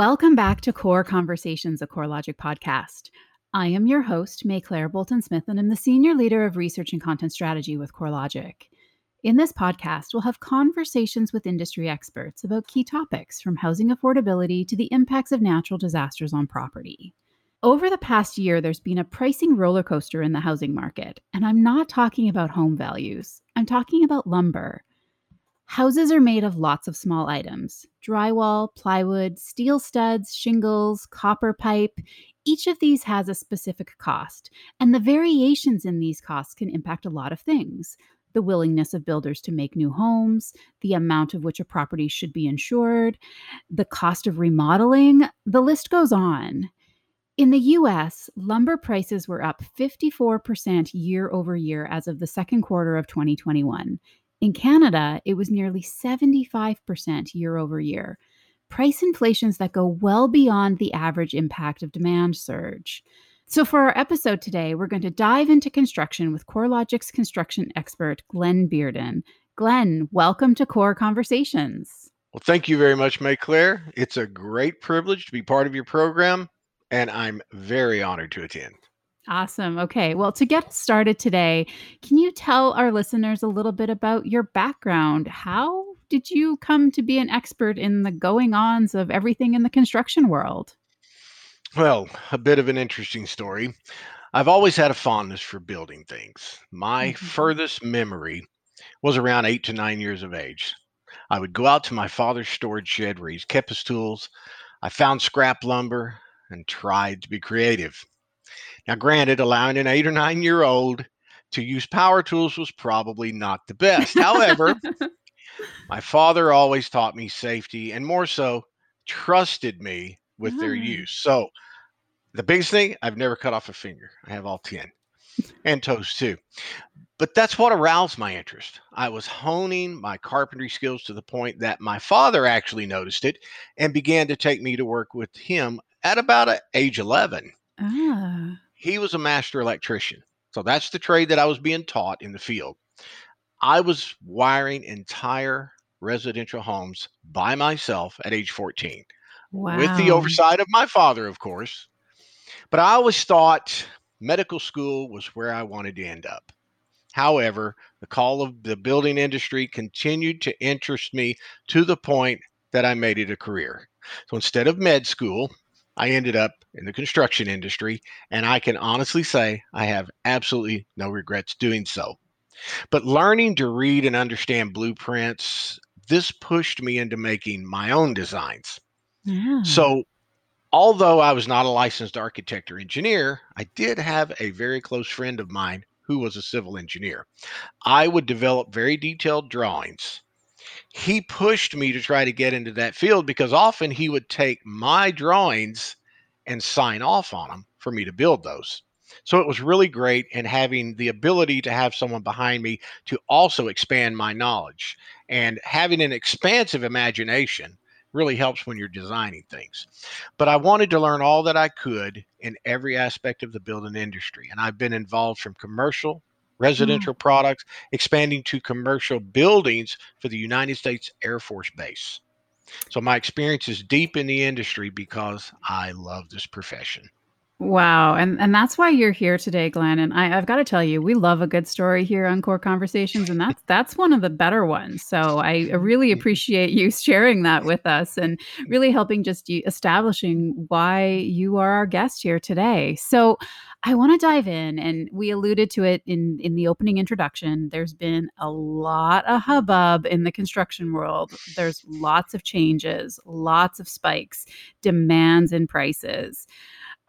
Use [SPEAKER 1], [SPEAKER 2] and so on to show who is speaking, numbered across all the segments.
[SPEAKER 1] Welcome back to Core Conversations, a CoreLogic podcast. I am your host, Maiclaire Bolton Smith, and I'm the Senior Leader of Research and Content Strategy with CoreLogic. In this podcast, we'll have conversations with industry experts about key topics from housing affordability to the impacts of natural disasters on property. Over the past year, there's been a pricing roller coaster in the housing market, and I'm not talking about home values. I'm talking about lumber. Houses are made of lots of small items drywall, plywood, steel studs, shingles, copper pipe. Each of these has a specific cost, and the variations in these costs can impact a lot of things the willingness of builders to make new homes, the amount of which a property should be insured, the cost of remodeling, the list goes on. In the US, lumber prices were up 54% year over year as of the second quarter of 2021. In Canada, it was nearly 75% year over year. Price inflations that go well beyond the average impact of demand surge. So, for our episode today, we're going to dive into construction with CoreLogic's construction expert, Glenn Bearden. Glenn, welcome to Core Conversations.
[SPEAKER 2] Well, thank you very much, Maiclaire. It's a great privilege to be part of your program, and I'm very honored to attend.
[SPEAKER 1] Awesome. Okay. Well, to get started today, can you tell our listeners a little bit about your background? How did you come to be an expert in the going ons of everything in the construction world?
[SPEAKER 2] Well, a bit of an interesting story. I've always had a fondness for building things. My
[SPEAKER 1] Mhm.
[SPEAKER 2] furthest memory was around eight to nine years of age. I would go out to my father's storage shed where he's kept his tools. I found scrap lumber and tried to be creative. Now, granted, allowing an eight or nine year old to use power tools was probably not the best. However, my father always taught me safety and more so trusted me with their
[SPEAKER 1] Ah.
[SPEAKER 2] use. So, the biggest thing, I've never cut off a finger. I have all 10 and toes too. But that's what aroused my interest. I was honing my carpentry skills to the point that my father actually noticed it and began to take me to work with him at about age 11
[SPEAKER 1] ah.
[SPEAKER 2] he was a master electrician. So that's the trade that I was being taught in the field. I was wiring entire residential homes by myself at age 14
[SPEAKER 1] Wow.
[SPEAKER 2] with the oversight of my father, of course. But I always thought medical school was where I wanted to end up. However, the call of the building industry continued to interest me to the point that I made it a career. So instead of med school, I ended up in the construction industry, and I can honestly say I have absolutely no regrets doing so. But learning to read and understand blueprints, this pushed me into making my own designs.
[SPEAKER 1] Yeah.
[SPEAKER 2] So, although I was not a licensed architect or engineer, I did have a very close friend of mine who was a civil engineer. I would develop very detailed drawings. He pushed me to try to get into that field because often he would take my drawings and sign off on them for me to build those. So it was really great and having the ability to have someone behind me to also expand my knowledge and having an expansive imagination really helps when you're designing things. But I wanted to learn all that I could in every aspect of the building industry. And I've been involved from commercial, Mm. residential products, expanding to commercial buildings for the United States Air Force Base. So my experience is deep in the industry because I love this profession.
[SPEAKER 1] Wow. And and that's why you're here today, Glenn. And I, I've got to tell you, we love a good story here on Core Conversations, and that's that's one of the better ones. So I really appreciate you sharing that with us and really helping just you establishing why you are our guest here today. So I want to dive in, and we alluded to it in in the opening introduction. There's been a lot of hubbub in the construction world. There's lots of changes, lots of spikes, demands and prices.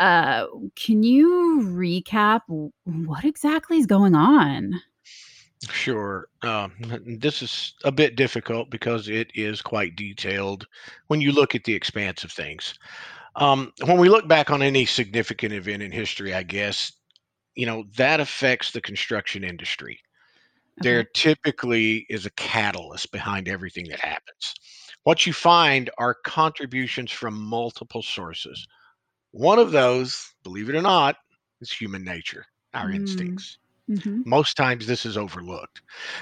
[SPEAKER 1] Uh, can you recap what exactly is going on?
[SPEAKER 2] Sure. Um, this is a bit difficult because it is quite detailed when you look at the expanse of things. Um, when we look back on any significant event in history, I guess, you know, that affects the construction industry. There typically is a catalyst behind everything that happens. What you find are contributions from multiple sources. One of those, believe it or not, is human nature, our
[SPEAKER 1] Mm,
[SPEAKER 2] instincts.
[SPEAKER 1] mhm.
[SPEAKER 2] Most times this is overlooked.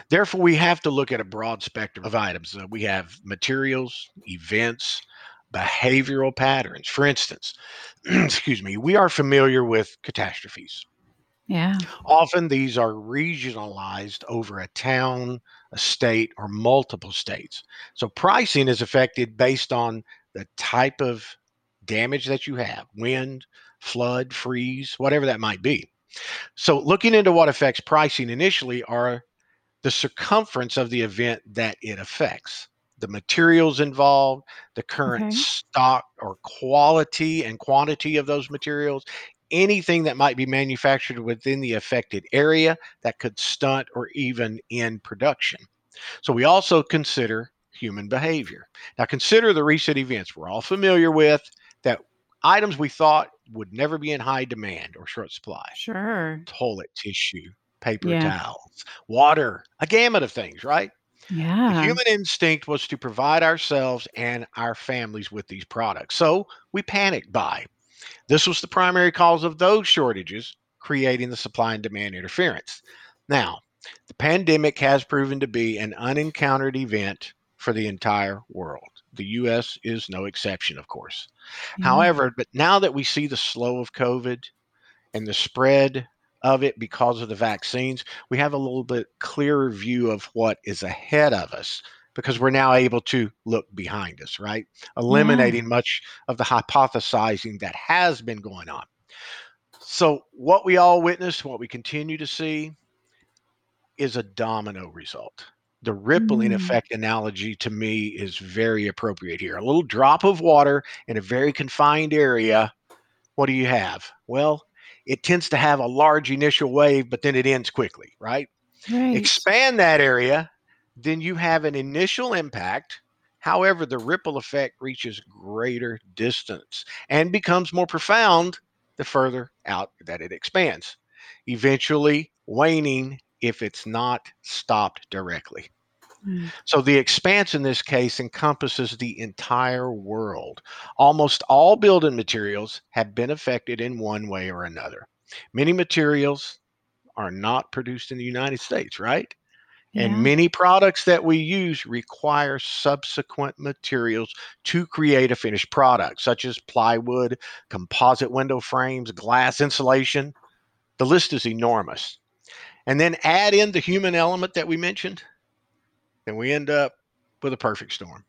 [SPEAKER 2] Therefore, we have to look at a broad spectrum of items. Uh, we have materials, events, behavioral patterns. For instance, excuse me, we are familiar with catastrophes.
[SPEAKER 1] Yeah.
[SPEAKER 2] Often these are regionalized over a town, a state, or multiple states. So pricing is affected based on the type of damage that you have wind, flood, freeze, whatever that might be. So, looking into what affects pricing initially are the circumference of the event that it affects, the materials involved, the current
[SPEAKER 1] Okay.
[SPEAKER 2] stock or quality and quantity of those materials, anything that might be manufactured within the affected area that could stunt or even end production. So, we also consider human behavior. Now, consider the recent events we're all familiar with items we thought would never be in high demand or short supply
[SPEAKER 1] Sure.
[SPEAKER 2] toilet tissue, paper
[SPEAKER 1] Yeah.
[SPEAKER 2] towels, water, a gamut of things, right? The
[SPEAKER 1] Yeah.
[SPEAKER 2] human instinct was to provide ourselves and our families with these products. So we panicked buy. This was the primary cause of those shortages, creating the supply and demand interference. Now, the pandemic has proven to be an unencountered event for the entire world. The US is no exception, of course.
[SPEAKER 1] Yeah.
[SPEAKER 2] However, but now that we see the slow of COVID and the spread of it because of the vaccines, we have a little bit clearer view of what is ahead of us because we're now able to look behind us, right? Mm-hmm. Eliminating much of the hypothesizing that has been going on. So, what we all witnessed, what we continue to see, is a domino result. The rippling
[SPEAKER 1] Mm.
[SPEAKER 2] effect analogy to me is very appropriate here. A little drop of water in a very confined area. What do you have? Well, it tends to have a large initial wave, but then it ends quickly, right?
[SPEAKER 1] Right.
[SPEAKER 2] Expand that area, then you have an initial impact. However, the ripple effect reaches greater distance and becomes more profound the further out that it expands, eventually waning if it's not stopped directly.
[SPEAKER 1] Mm.
[SPEAKER 2] So the expanse in this case encompasses the entire world. Almost all building materials have been affected in one way or another. Many materials are not produced in the United States, right? And many products that we use require subsequent materials to create a finished product, such as plywood, composite window frames, glass insulation. The list is enormous. And then add in the human element that we mentioned, and we end up with a perfect storm.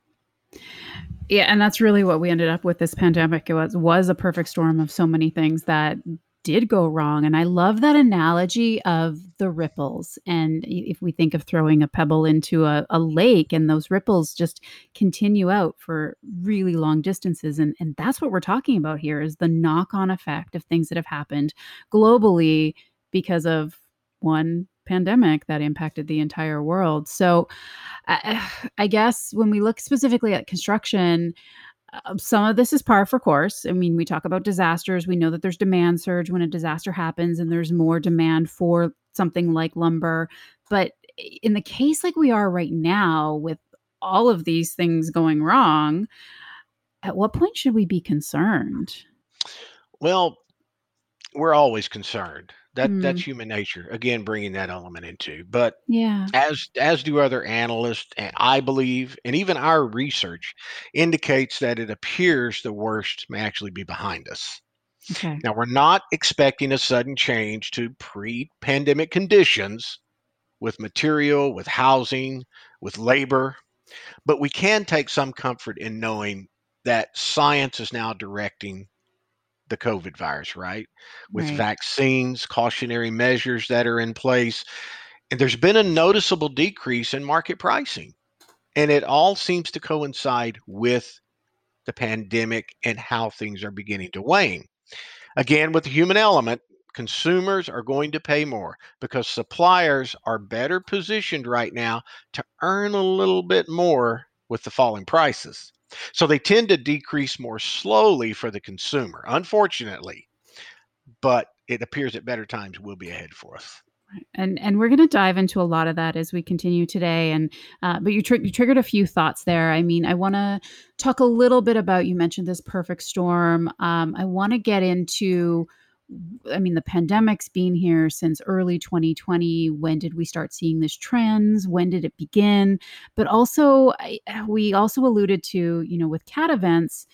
[SPEAKER 1] Yeah, and that's really what we ended up with this pandemic. It was was a perfect storm of so many things that did go wrong. And I love that analogy of the ripples. And if we think of throwing a pebble into a, a lake and those ripples just continue out for really long distances. And, and that's what we're talking about here is the knock-on effect of things that have happened globally because of one pandemic that impacted the entire world. So I, I guess when we look specifically at construction, uh, some of this is par for course. I mean, we talk about disasters. We know that there's demand surge when a disaster happens and there's more demand for something like lumber. But in the case like we are right now with all of these things going wrong, at what point should we be concerned?
[SPEAKER 2] Well, we're always concerned. That
[SPEAKER 1] Mm.
[SPEAKER 2] that's human nature. Again, bringing that element into. But
[SPEAKER 1] Yeah.
[SPEAKER 2] as as do other analysts, and I believe, and even our research indicates that it appears the worst may actually be behind us.
[SPEAKER 1] Okay.
[SPEAKER 2] Now, we're not expecting a sudden change to pre-pandemic conditions with material, with housing, with labor, but we can take some comfort in knowing that science is now directing the COVID virus, right? With
[SPEAKER 1] Right.
[SPEAKER 2] vaccines, cautionary measures that are in place. And there's been a noticeable decrease in market pricing. And it all seems to coincide with the pandemic and how things are beginning to wane. Again, with the human element, consumers are going to pay more because suppliers are better positioned right now to earn a little bit more with the falling prices. So they tend to decrease more slowly for the consumer, unfortunately. But it appears that better times will be ahead for us.
[SPEAKER 1] and and we're going to dive into a lot of that as we continue today and uh, but you, tr- you triggered a few thoughts there i mean i want to talk a little bit about you mentioned this perfect storm um, i want to get into I mean, the pandemic's been here since early 2020. When did we start seeing these trends? When did it begin? But also, I, we also alluded to, you know, with cat events,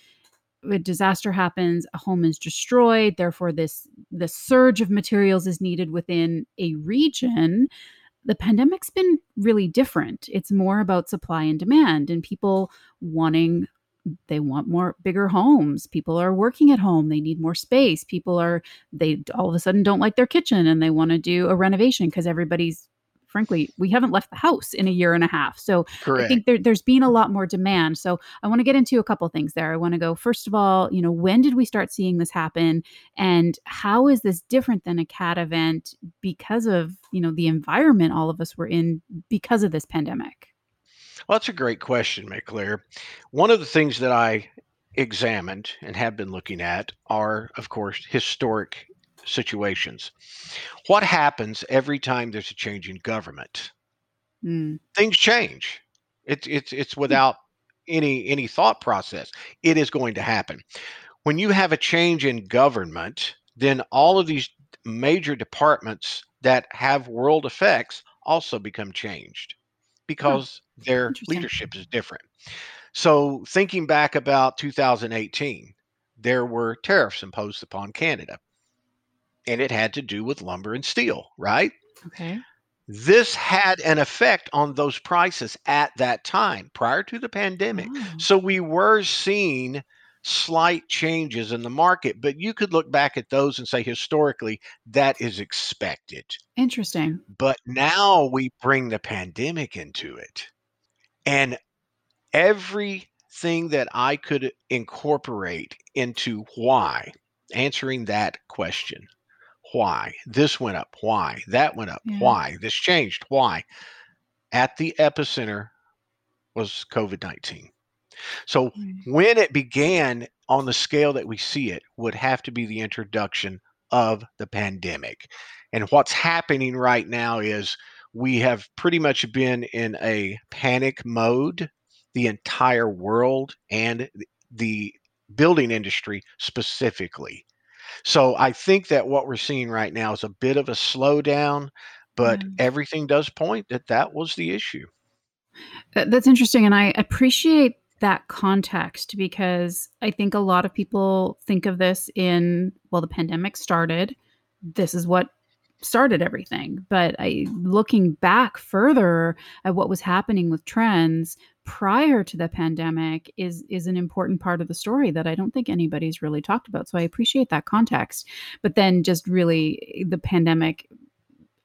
[SPEAKER 1] a disaster happens, a home is destroyed, therefore this the surge of materials is needed within a region. The pandemic's been really different. It's more about supply and demand and people wanting they want more bigger homes. People are working at home. They need more space. People are they all of a sudden don't like their kitchen and they want to do a renovation because everybody's frankly we haven't left the house in a year and a half. So
[SPEAKER 2] Correct.
[SPEAKER 1] i think there, there's been a lot more demand. So i want to get into a couple things there. I want to go first of all you know when did we start seeing this happen? And how is this different than a cat event because of you know the environment all of us were in because of this pandemic
[SPEAKER 2] well, that's a great question, Maiclaire. One of the things that I examined and have been looking at are, of course, historic situations. What happens every time there's a change in government?
[SPEAKER 1] Mm.
[SPEAKER 2] Things change. It's it's it's without any any thought process. It is going to happen. When you have a change in government, then all of these major departments that have world effects also become changed because their leadership is different. So, thinking back about 2018, there were tariffs imposed upon Canada, and it had to do with lumber and steel, right?
[SPEAKER 1] Okay.
[SPEAKER 2] This had an effect on those prices at that time prior to the pandemic.
[SPEAKER 1] Oh.
[SPEAKER 2] So, we were seeing slight changes in the market, but you could look back at those and say historically that is expected.
[SPEAKER 1] Interesting.
[SPEAKER 2] But now we bring the pandemic into it. And everything that I could incorporate into why, answering that question, why this went up, why that went up,
[SPEAKER 1] Yeah.
[SPEAKER 2] why this changed, why, at the epicenter was COVID 19. So
[SPEAKER 1] Right.
[SPEAKER 2] when it began on the scale that we see it would have to be the introduction of the pandemic. And what's happening right now is we have pretty much been in a panic mode, the entire world and the building industry specifically. So I think that what we're seeing right now is a bit of a slowdown, but
[SPEAKER 1] Yeah.
[SPEAKER 2] everything does point that that was the issue.
[SPEAKER 1] That's interesting. And I appreciate that context because I think a lot of people think of this in, well, the pandemic started. This is what started everything. But I looking back further at what was happening with trends prior to the pandemic is is an important part of the story that I don't think anybody's really talked about. So I appreciate that context. But then just really eh, the pandemic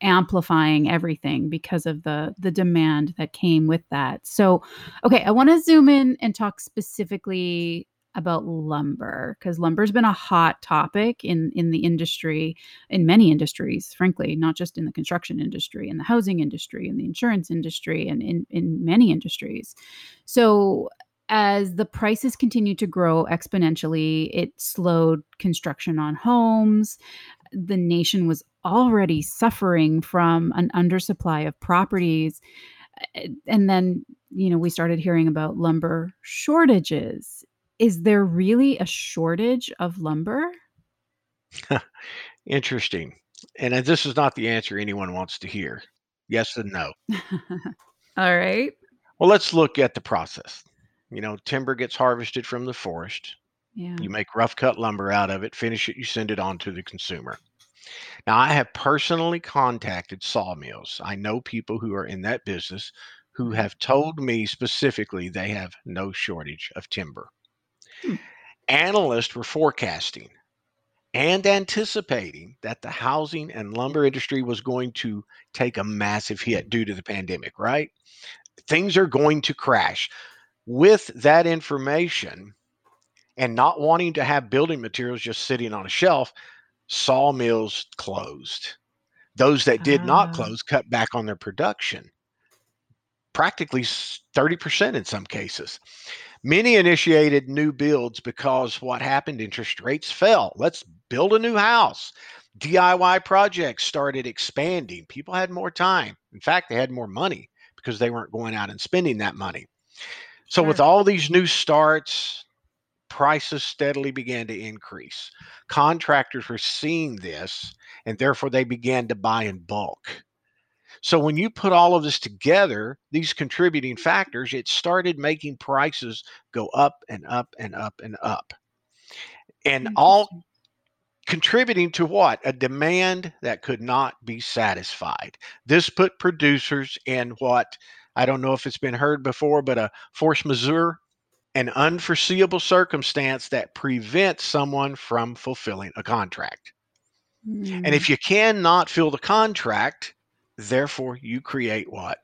[SPEAKER 1] amplifying everything because of the the demand that came with that. So, okay, I want to zoom in and talk specifically about lumber because lumber's been a hot topic in in the industry in many industries frankly not just in the construction industry in the housing industry in the insurance industry and in in many industries so as the prices continued to grow exponentially it slowed construction on homes the nation was already suffering from an undersupply of properties and then you know we started hearing about lumber shortages is there really a shortage of lumber
[SPEAKER 2] Interesting. And uh, this is not the answer anyone wants to hear. Yes and no.
[SPEAKER 1] all right
[SPEAKER 2] Well, let's look at the process. You know, timber gets harvested from the forest.
[SPEAKER 1] Yeah
[SPEAKER 2] You make rough cut lumber out of it, finish it, you send it on to the consumer. Now, I have personally contacted sawmills. I know people who are in that business who have told me specifically they have no shortage of timber.
[SPEAKER 1] Hmm.
[SPEAKER 2] Analysts were forecasting and anticipating that the housing and lumber industry was going to take a massive hit due to the pandemic, right? Things are going to crash. With that information and not wanting to have building materials just sitting on a shelf, sawmills closed. Those that did not
[SPEAKER 1] Ah.
[SPEAKER 2] close cut back on their production, practically 30% in some cases. Many initiated new builds because what happened? Interest rates fell. Let's build a new house. DIY projects started expanding. People had more time. In fact, they had more money because they weren't going out and spending that money. So, with all these new starts, prices steadily began to increase. Contractors were seeing this, and therefore they began to buy in bulk. So when you put all of this together, these contributing factors, it started making prices go up and up and up and up. And all contributing to what? A demand that could not be satisfied. This put producers in what I don't know if it's been heard before, but a force majeure, an unforeseeable circumstance that prevents someone from fulfilling a contract. Mm. And if you cannot fill the contract, therefore you create what?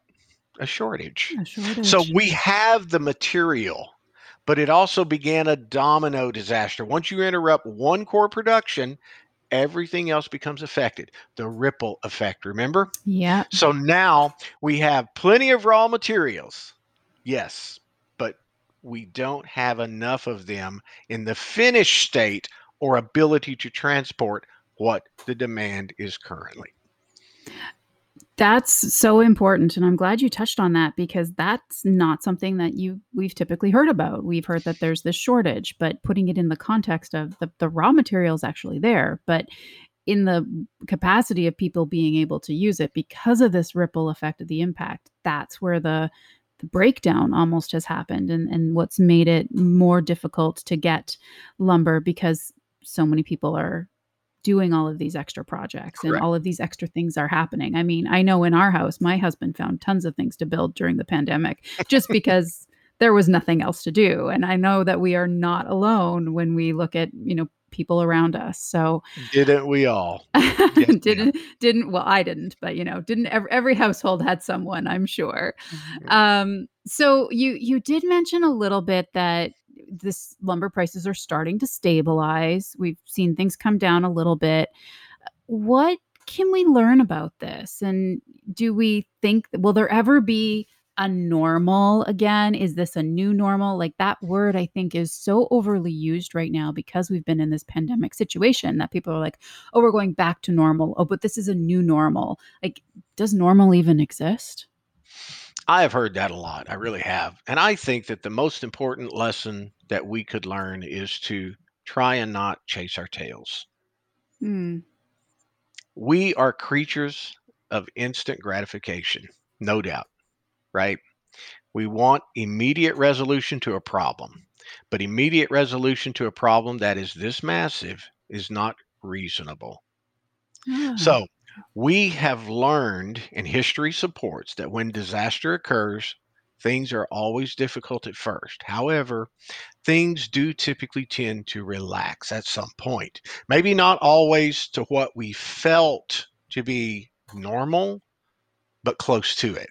[SPEAKER 2] A shortage. a shortage. So we have the material but it also began a domino disaster. Once you interrupt one core production, everything else becomes affected. The ripple effect, remember?
[SPEAKER 1] Yeah.
[SPEAKER 2] So now we have plenty of raw materials. Yes, we don't have enough of them in the finished state or ability to transport what the demand is currently.
[SPEAKER 1] That's so important and I'm glad you touched on that because that's not something that you we've typically heard about. We've heard that there's this shortage, but putting it in the context of the, the raw materials actually there, but in the capacity of people being able to use it because of this ripple effect of the impact, that's where the the breakdown almost has happened and, and what's made it more difficult to get lumber because so many people are doing all of these extra projects Correct. and all of these extra things are happening. I mean, I know in our house, my husband found tons of things to build during the pandemic just because there was nothing else to do. And I know that we are not alone when we look at, you know, people around us. So
[SPEAKER 2] didn't we all?
[SPEAKER 1] Yes, didn't didn't well I didn't, but you know, didn't every, every household had someone, I'm sure. Mm-hmm. Um so you you did mention a little bit that this lumber prices are starting to stabilize. We've seen things come down a little bit. What can we learn about this? And do we think will there ever be a normal again? Is this a new normal? Like that word, I think, is so overly used right now because we've been in this pandemic situation that people are like, oh, we're going back to normal. Oh, but this is a new normal. Like, does normal even exist?
[SPEAKER 2] I have heard that a lot. I really have. And I think that the most important lesson that we could learn is to try and not chase our tails. Mm. We are creatures of instant gratification, no doubt, right? We want immediate resolution to a problem, but immediate resolution to a problem that is this massive is not reasonable. Ah. So we have learned, and history supports, that when disaster occurs, things are always difficult at first. However, things do typically tend to relax at some point. Maybe not always to what we felt to be normal, but close to it.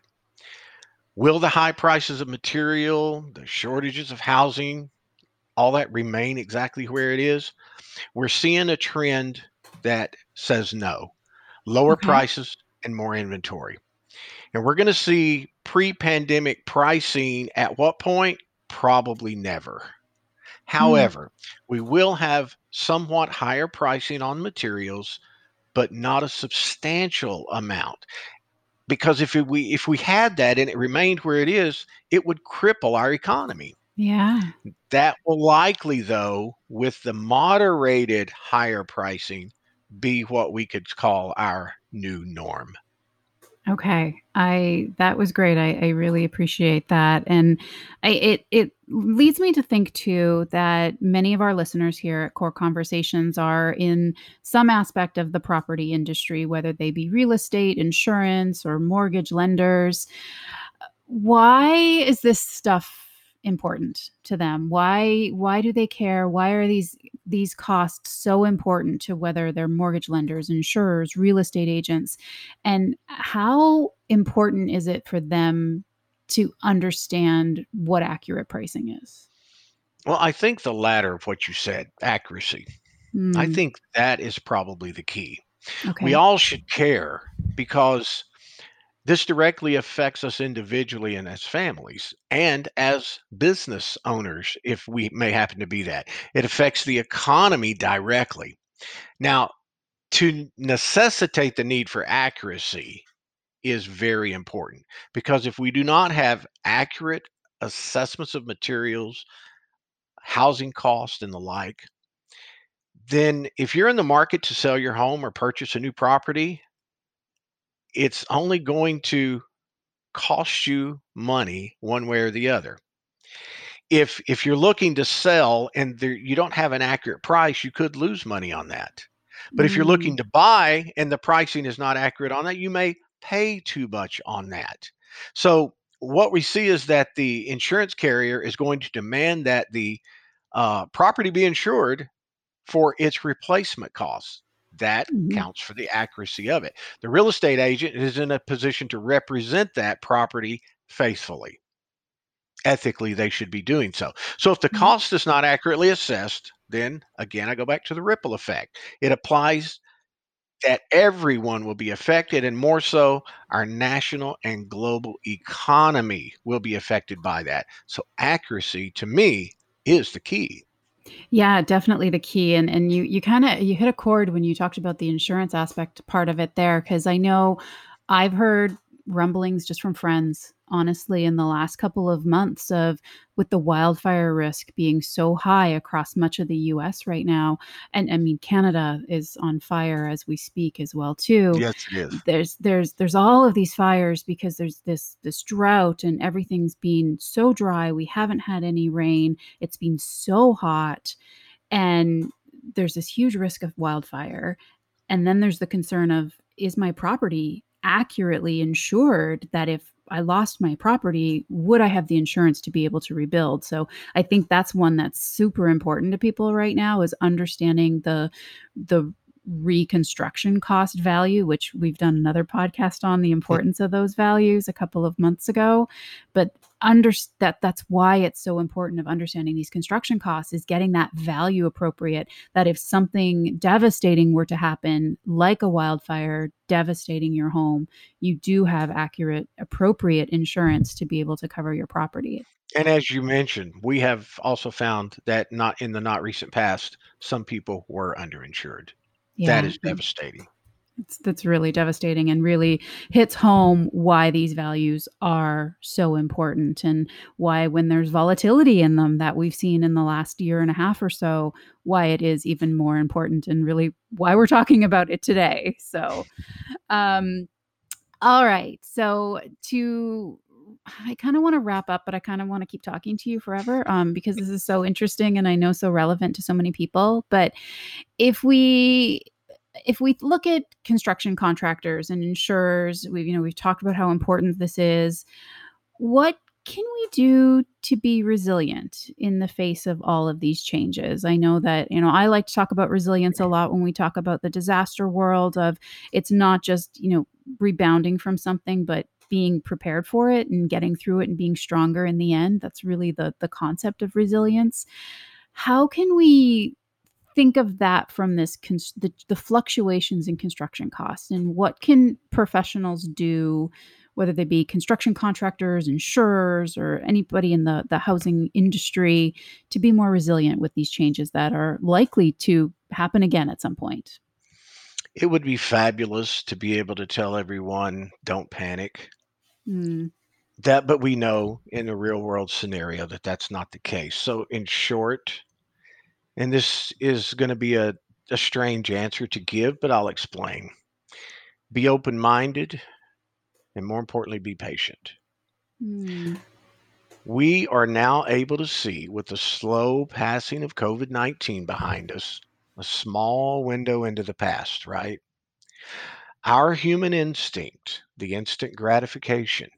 [SPEAKER 2] Will the high prices of material, the shortages of housing, all that remain exactly where it is? We're seeing a trend that says no lower okay. prices, and more inventory. And we're going to see pre pandemic pricing at what point? Probably never. Hmm. However, mm. we will have somewhat higher pricing on materials, but not a substantial amount. Because if we if we had that and it remained where it is, it would cripple our economy.
[SPEAKER 1] Yeah.
[SPEAKER 2] That will likely, though, with the moderated higher pricing, be what we could call our new norm.
[SPEAKER 1] Okay, I that was great. I, I really appreciate that, and I, it it leads me to think too that many of our listeners here at Core Conversations are in some aspect of the property industry, whether they be real estate, insurance, or mortgage lenders. Why is this stuff important to them why why do they care why are these these costs so important to whether they're mortgage lenders insurers real estate agents and how important is it for them to understand what accurate pricing is
[SPEAKER 2] well i think the latter of what you said accuracy mm. i hmm. think that is probably the key okay. we all should care because this directly affects us individually and as families and as business owners, if we may happen to be that. It affects the economy directly. Now, to necessitate the need for accuracy is very important because if we do not have accurate assessments of materials, housing costs, and the like, then if you're in the market to sell your home or purchase a new property, it's only going to cost you money one way or the other. If if you're looking to sell and there, you don't have an accurate price, you could lose money on that. But if you're looking
[SPEAKER 1] Mm,
[SPEAKER 2] to buy and the pricing is not accurate on that, you may pay too much on that. So what we see is that the insurance carrier is going to demand that the uh, property be insured for its replacement costs. That
[SPEAKER 1] mhm,
[SPEAKER 2] counts for the accuracy of it. The real estate agent is in a position to represent that property faithfully. Ethically, they should be doing so. So if the
[SPEAKER 1] mm,
[SPEAKER 2] cost is not accurately assessed, then again, I go back to the ripple effect. It applies that everyone will be affected, and more so, our national and global economy will be affected by that. So, accuracy to me is the key.
[SPEAKER 1] Yeah, definitely the key, and and you you kinda you hit a chord when you talked about the insurance aspect part of it there, because I know I've heard rumblings just from friends, honestly, in the last couple of months of with the wildfire risk being so high across much of the US right now, and I mean, Canada is on fire as we speak as well too.
[SPEAKER 2] Yes, it is.
[SPEAKER 1] There's there's there's all of these fires because there's this this drought and everything's been so dry, we haven't had any rain, it's been so hot, and there's this huge risk of wildfire. And then there's the concern of is my property accurately insured that if I lost my property, would I have the insurance to be able to rebuild? So I think that's one that's super important to people right now is understanding the the reconstruction cost value, which we've done another podcast on the importance of those values a couple of months ago. But under that that's why it's so important of understanding these construction costs is getting that value appropriate that if something devastating were to happen like a wildfire devastating your home you do have accurate appropriate insurance to be able to cover your property
[SPEAKER 2] And as you mentioned, we have also found that not in the not recent past, some people were underinsured. That is devastating.
[SPEAKER 1] it's, that's really devastating and really hits home why these values are so important and why when there's volatility in them that we've seen in the last year and a half or so why it is even more important and really why we're talking about it today. So um all right. So to I kind of want to wrap up, but I kind of want to keep talking to you forever um, because this is so interesting and I know so relevant to so many people. But if we if we look at construction contractors and insurers, we you know we've talked about how important this is. What can we do to be resilient in the face of all of these changes? I know that, you know, I like to talk about resilience a lot when we talk about the disaster world of it's not just, you know, rebounding from something, but being prepared for it and getting through it and being stronger in the end. That's really the the concept of resilience. How can we think of that from this the, the fluctuations in construction costs and what can professionals do whether they be construction contractors insurers or anybody in the, the housing industry to be more resilient with these changes that are likely to happen again at some point
[SPEAKER 2] It would be fabulous to be able to tell everyone, don't panic.
[SPEAKER 1] Mm,
[SPEAKER 2] That, but we know in a real world scenario that that's not the case. So, in short, and this is going to be a, a strange answer to give, but I'll explain. Be open minded, and more importantly, be patient.
[SPEAKER 1] mm,
[SPEAKER 2] We are now able to see, with the slow passing of COVID 19 behind us, a small window into the past, right? Our human instinct, the instant gratification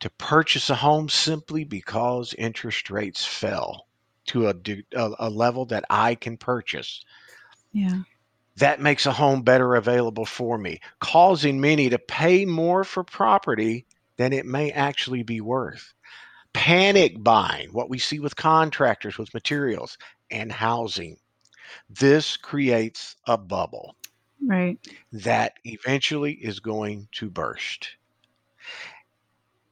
[SPEAKER 2] to purchase a home simply because interest rates fell to a, a, level that I can purchase,
[SPEAKER 1] yeah
[SPEAKER 2] that makes a home better available for me, causing many to pay more for property than it may actually be worth. Panic buying, what we see with contractors with materials and housing. This creates a bubble
[SPEAKER 1] right
[SPEAKER 2] that eventually is going to burst.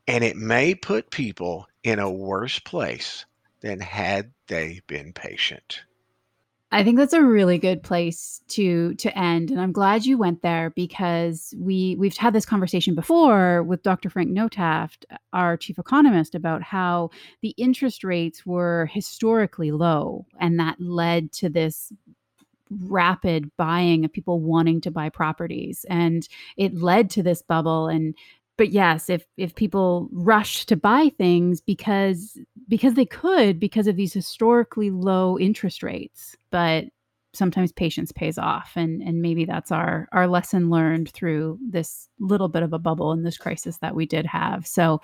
[SPEAKER 2] And it may put people in a worse place than had they been patient.
[SPEAKER 1] I think that's a really good place to to end and I'm glad you went there because we we've had this conversation before with Dr. Frank Nothaft, our chief economist about how the interest rates were historically low and that led to this rapid buying of people wanting to buy properties and it led to this bubble and but yes if if people rushed to buy things because because they could because of these historically low interest rates but sometimes patience pays off and and maybe that's our our lesson learned through this little bit of a bubble in this crisis that we did have. So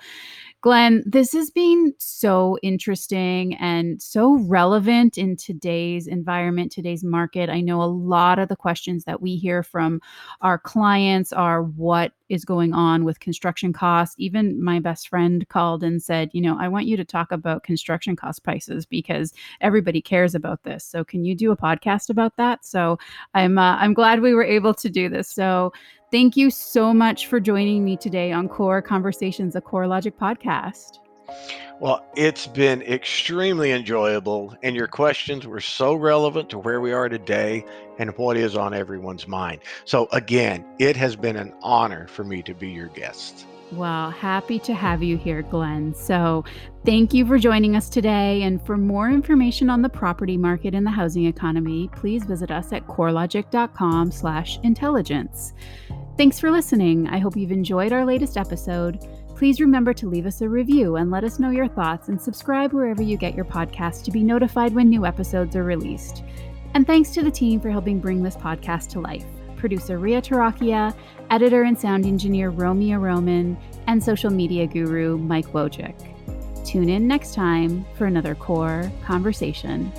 [SPEAKER 1] Glenn, this has been so interesting and so relevant in today's environment, today's market. I know a lot of the questions that we hear from our clients are what is going on with construction costs. Even my best friend called and said, You know, I want you to talk about construction cost prices because everybody cares about this. So, can you do a podcast about that? So, I'm, uh, I'm glad we were able to do this. So, Thank you so much for joining me today on Core Conversations, a CoreLogic podcast.
[SPEAKER 2] Well, it's been extremely enjoyable, and your questions were so relevant to where we are today and what is on everyone's mind. So, again, it has been an honor for me to be your guest.
[SPEAKER 1] Well, happy to have you here, Glenn. So, thank you for joining us today. And for more information on the property market and the housing economy, please visit us at corelogic.com/intelligence. Thanks for listening. I hope you've enjoyed our latest episode. Please remember to leave us a review and let us know your thoughts and subscribe wherever you get your podcast to be notified when new episodes are released. And thanks to the team for helping bring this podcast to life. Producer Ria Tarakia, editor and sound engineer Romeo Roman, and social media guru Mike Wojcik. Tune in next time for another core conversation.